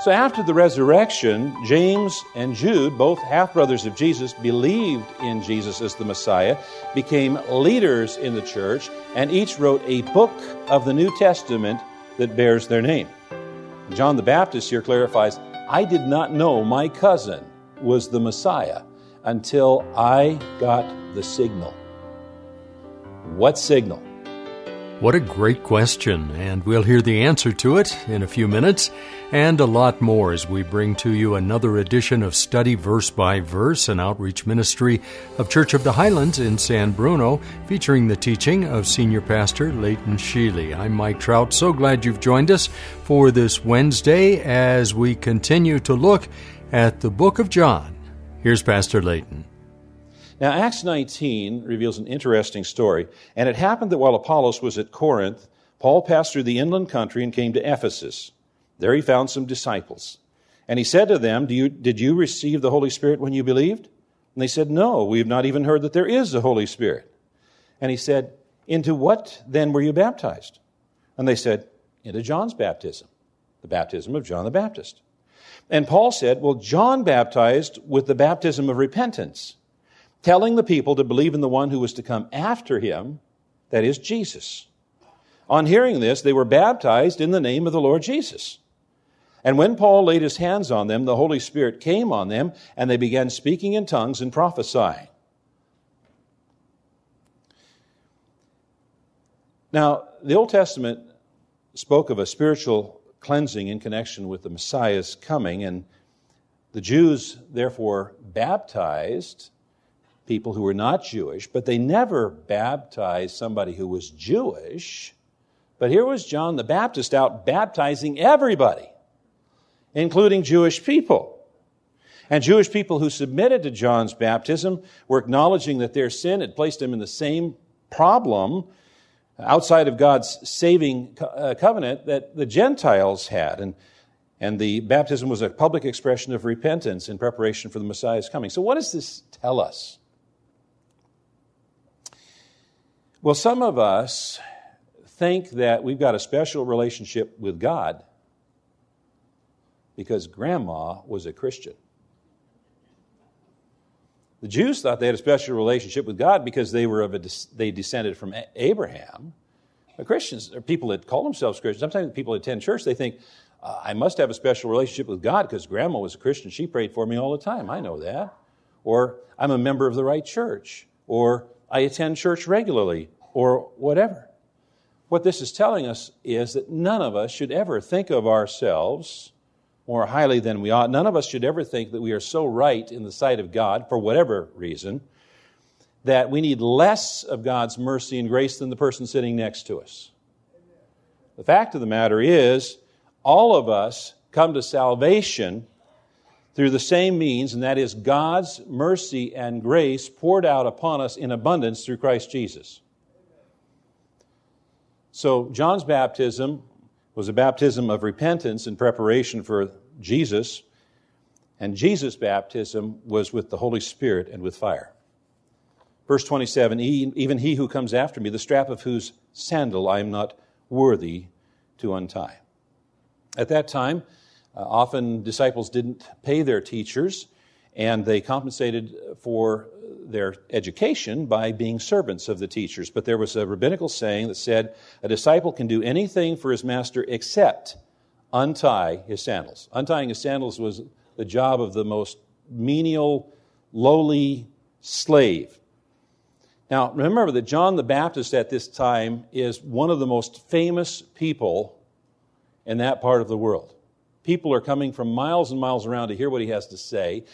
So after the resurrection, James and Jude, both half brothers of Jesus, believed in Jesus as the Messiah, became leaders in the church, and each wrote a book of the New Testament that bears their name. John the Baptist here clarifies I did not know my cousin was the Messiah until I got the signal. What signal? What a great question, and we'll hear the answer to it in a few minutes, and a lot more as we bring to you another edition of Study Verse by Verse, an outreach ministry of Church of the Highlands in San Bruno, featuring the teaching of Senior Pastor Leighton Sheely. I'm Mike Trout. So glad you've joined us for this Wednesday as we continue to look at the book of John. Here's Pastor Leighton. Now, Acts 19 reveals an interesting story. And it happened that while Apollos was at Corinth, Paul passed through the inland country and came to Ephesus. There he found some disciples. And he said to them, you, Did you receive the Holy Spirit when you believed? And they said, No, we have not even heard that there is a Holy Spirit. And he said, Into what then were you baptized? And they said, Into John's baptism, the baptism of John the Baptist. And Paul said, Well, John baptized with the baptism of repentance telling the people to believe in the one who was to come after him, that is Jesus. On hearing this, they were baptized in the name of the Lord Jesus. And when Paul laid his hands on them, the Holy Spirit came on them, and they began speaking in tongues and prophesying. Now, the Old Testament spoke of a spiritual cleansing in connection with the Messiah's coming, and the Jews therefore baptized people who were not Jewish, but they never baptized somebody who was Jewish. But here was John the Baptist out baptizing everybody, including Jewish people. And Jewish people who submitted to John's baptism were acknowledging that their sin had placed them in the same problem outside of God's saving uh, covenant that the Gentiles had. And, and the baptism was a public expression of repentance in preparation for the Messiah's coming. So, what does this tell us? Well, some of us think that we've got a special relationship with God because grandma was a Christian. The Jews thought they had a special relationship with God because they were of a, they descended from Abraham. The Christians, or people that call themselves Christians, sometimes people attend church, they think, uh, I must have a special relationship with God because grandma was a Christian. She prayed for me all the time. I know that. Or I'm a member of the right church. Or I attend church regularly or whatever. What this is telling us is that none of us should ever think of ourselves more highly than we ought. None of us should ever think that we are so right in the sight of God, for whatever reason, that we need less of God's mercy and grace than the person sitting next to us. The fact of the matter is, all of us come to salvation through the same means, and that is God's mercy and grace poured out upon us in abundance through Christ Jesus. So, John's baptism was a baptism of repentance in preparation for Jesus, and Jesus' baptism was with the Holy Spirit and with fire. Verse 27 Even he who comes after me, the strap of whose sandal I am not worthy to untie. At that time, uh, often disciples didn't pay their teachers, and they compensated for their education by being servants of the teachers. But there was a rabbinical saying that said, a disciple can do anything for his master except untie his sandals. Untying his sandals was the job of the most menial, lowly slave. Now, remember that John the Baptist at this time is one of the most famous people in that part of the world. People are coming from miles and miles around to hear what he has to say.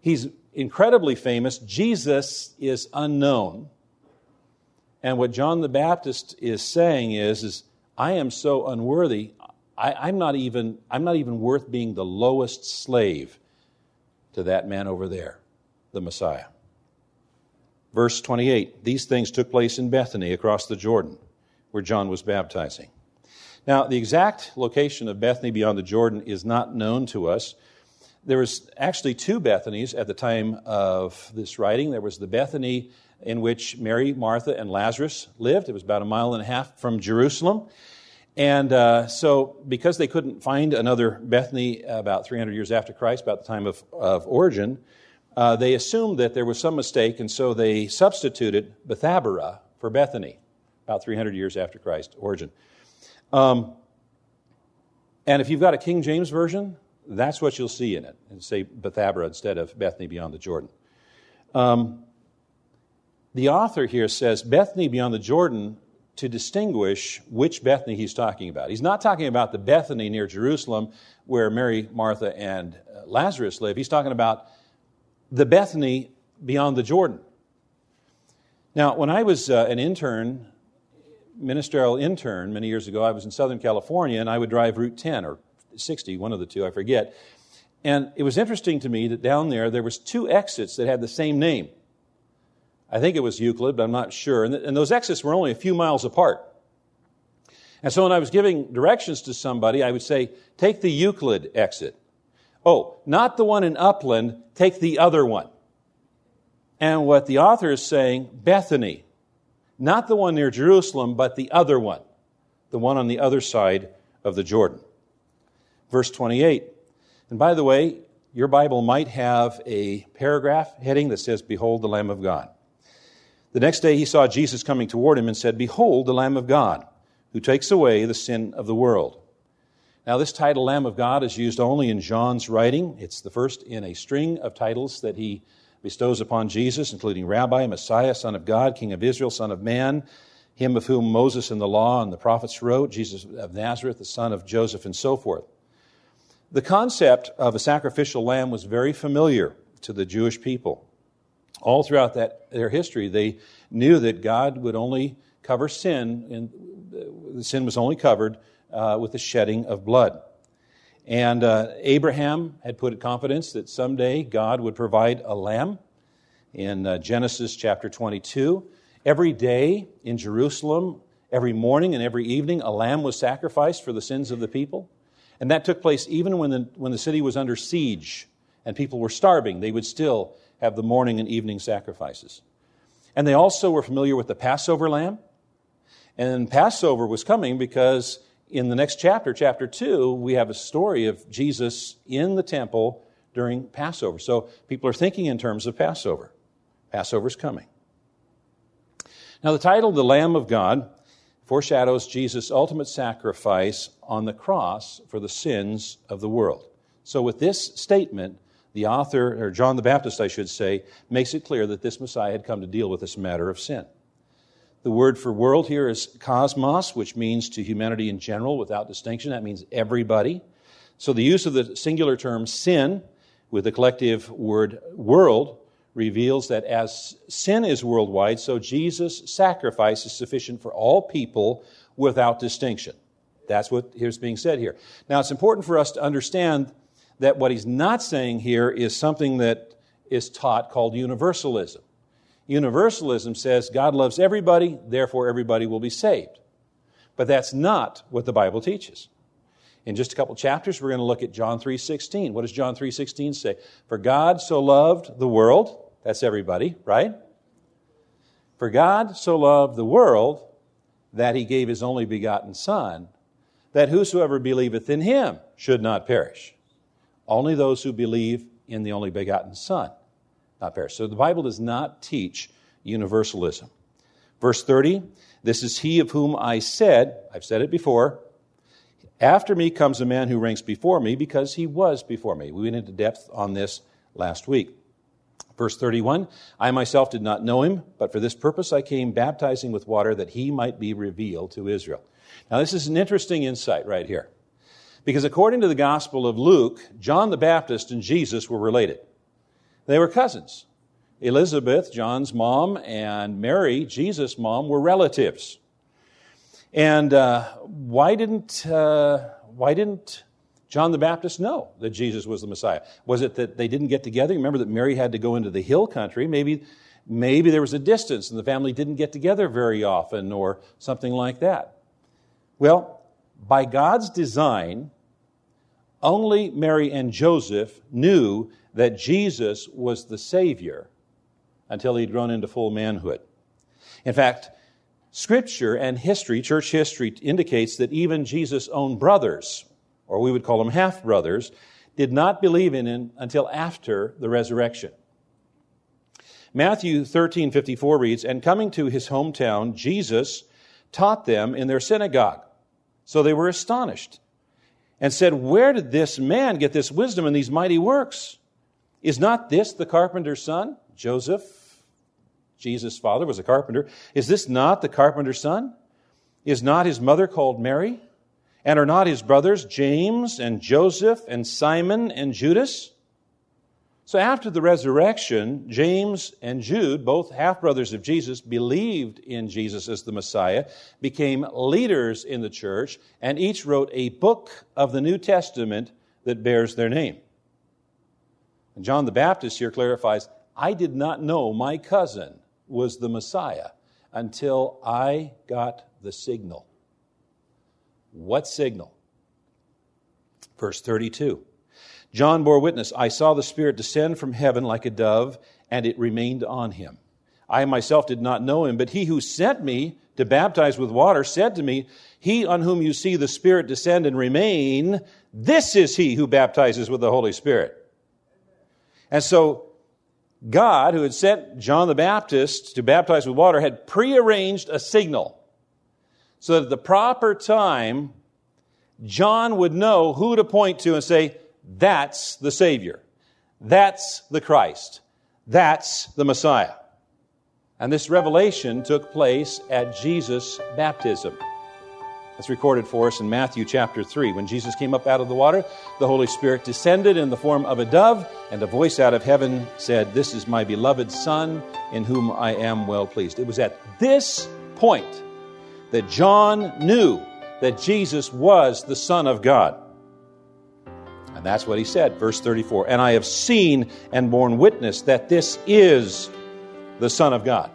He's incredibly famous. Jesus is unknown. And what John the Baptist is saying is, is I am so unworthy. I, am not even, I'm not even worth being the lowest slave to that man over there, the Messiah. Verse 28 These things took place in Bethany across the Jordan, where John was baptizing. Now, the exact location of Bethany beyond the Jordan is not known to us. There was actually two Bethanies at the time of this writing. There was the Bethany in which Mary, Martha, and Lazarus lived. It was about a mile and a half from Jerusalem. And uh, so, because they couldn't find another Bethany about 300 years after Christ, about the time of, of Origen, uh, they assumed that there was some mistake, and so they substituted Bethabara for Bethany, about 300 years after Christ Origen. Um, and if you've got a King James version, that's what you'll see in it, and say Bethabara instead of Bethany beyond the Jordan. Um, the author here says Bethany beyond the Jordan to distinguish which Bethany he's talking about. He's not talking about the Bethany near Jerusalem where Mary, Martha, and uh, Lazarus live. He's talking about the Bethany beyond the Jordan. Now, when I was uh, an intern, ministerial intern many years ago, I was in Southern California and I would drive Route 10 or 60, one of the two, I forget. And it was interesting to me that down there there was two exits that had the same name. I think it was Euclid, but I'm not sure. And, th- and those exits were only a few miles apart. And so when I was giving directions to somebody, I would say, take the Euclid exit. Oh, not the one in Upland, take the other one. And what the author is saying, Bethany, not the one near Jerusalem, but the other one, the one on the other side of the Jordan. Verse 28. And by the way, your Bible might have a paragraph heading that says, Behold the Lamb of God. The next day he saw Jesus coming toward him and said, Behold, the Lamb of God, who takes away the sin of the world. Now, this title, Lamb of God, is used only in John's writing. It's the first in a string of titles that he bestows upon Jesus, including Rabbi, Messiah, Son of God, King of Israel, Son of Man, him of whom Moses and the law and the prophets wrote, Jesus of Nazareth, the son of Joseph, and so forth. The concept of a sacrificial lamb was very familiar to the Jewish people all throughout that, their history, they knew that God would only cover sin, and the sin was only covered uh, with the shedding of blood. And uh, Abraham had put confidence that someday God would provide a lamb in uh, Genesis chapter 22. Every day in Jerusalem, every morning and every evening, a lamb was sacrificed for the sins of the people. And that took place even when the, when the city was under siege and people were starving. They would still have the morning and evening sacrifices. And they also were familiar with the Passover lamb. And Passover was coming because in the next chapter, chapter 2, we have a story of Jesus in the temple during Passover. So people are thinking in terms of Passover. Passover's coming. Now, the title, The Lamb of God, foreshadows Jesus' ultimate sacrifice on the cross for the sins of the world. So, with this statement, the author, or John the Baptist, I should say, makes it clear that this Messiah had come to deal with this matter of sin. The word for world here is cosmos, which means to humanity in general without distinction. That means everybody. So the use of the singular term sin with the collective word world reveals that as sin is worldwide, so Jesus' sacrifice is sufficient for all people without distinction. That's what being said here. Now, it's important for us to understand that what he's not saying here is something that is taught called universalism. Universalism says God loves everybody, therefore everybody will be saved. But that's not what the Bible teaches. In just a couple chapters, we're going to look at John 3.16. What does John 3.16 say? For God so loved the world, that's everybody, right? For God so loved the world that he gave his only begotten Son, that whosoever believeth in him should not perish, only those who believe in the only begotten Son, not perish. So the Bible does not teach universalism. Verse 30 This is he of whom I said, I've said it before, after me comes a man who ranks before me because he was before me. We went into depth on this last week. Verse 31 I myself did not know him, but for this purpose I came baptizing with water that he might be revealed to Israel. Now, this is an interesting insight right here. Because according to the Gospel of Luke, John the Baptist and Jesus were related. They were cousins. Elizabeth, John's mom, and Mary, Jesus' mom, were relatives. And uh, why didn't uh, why didn't John the Baptist know that Jesus was the Messiah? Was it that they didn't get together? Remember that Mary had to go into the hill country. Maybe maybe there was a distance and the family didn't get together very often, or something like that. Well, by God's design, only Mary and Joseph knew that Jesus was the Savior until he'd grown into full manhood. In fact, Scripture and history, church history, indicates that even Jesus' own brothers, or we would call them half brothers, did not believe in him until after the resurrection. Matthew 13 54 reads, And coming to his hometown, Jesus taught them in their synagogue. So they were astonished and said, Where did this man get this wisdom and these mighty works? Is not this the carpenter's son? Joseph, Jesus' father, was a carpenter. Is this not the carpenter's son? Is not his mother called Mary? And are not his brothers James and Joseph and Simon and Judas? So after the resurrection, James and Jude, both half brothers of Jesus, believed in Jesus as the Messiah, became leaders in the church, and each wrote a book of the New Testament that bears their name. And John the Baptist here clarifies I did not know my cousin was the Messiah until I got the signal. What signal? Verse 32. John bore witness I saw the Spirit descend from heaven like a dove, and it remained on him. I myself did not know him, but he who sent me to baptize with water said to me, He on whom you see the Spirit descend and remain, this is he who baptizes with the Holy Spirit. And so, God, who had sent John the Baptist to baptize with water, had prearranged a signal so that at the proper time, John would know who to point to and say, that's the Savior. That's the Christ. That's the Messiah. And this revelation took place at Jesus' baptism. That's recorded for us in Matthew chapter 3. When Jesus came up out of the water, the Holy Spirit descended in the form of a dove, and a voice out of heaven said, This is my beloved Son, in whom I am well pleased. It was at this point that John knew that Jesus was the Son of God. And that's what he said, verse 34. And I have seen and borne witness that this is the Son of God.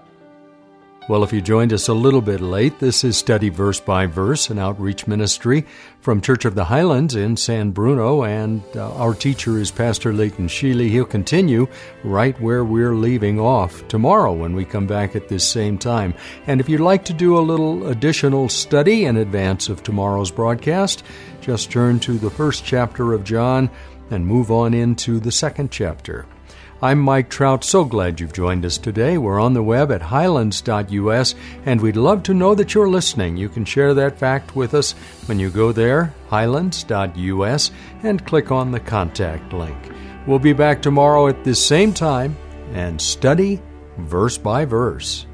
Well, if you joined us a little bit late, this is Study Verse by Verse, an outreach ministry from Church of the Highlands in San Bruno, and uh, our teacher is Pastor Leighton Sheely. He'll continue right where we're leaving off tomorrow when we come back at this same time. And if you'd like to do a little additional study in advance of tomorrow's broadcast, just turn to the first chapter of John and move on into the second chapter. I'm Mike Trout. So glad you've joined us today. We're on the web at highlands.us, and we'd love to know that you're listening. You can share that fact with us when you go there, highlands.us, and click on the contact link. We'll be back tomorrow at this same time and study verse by verse.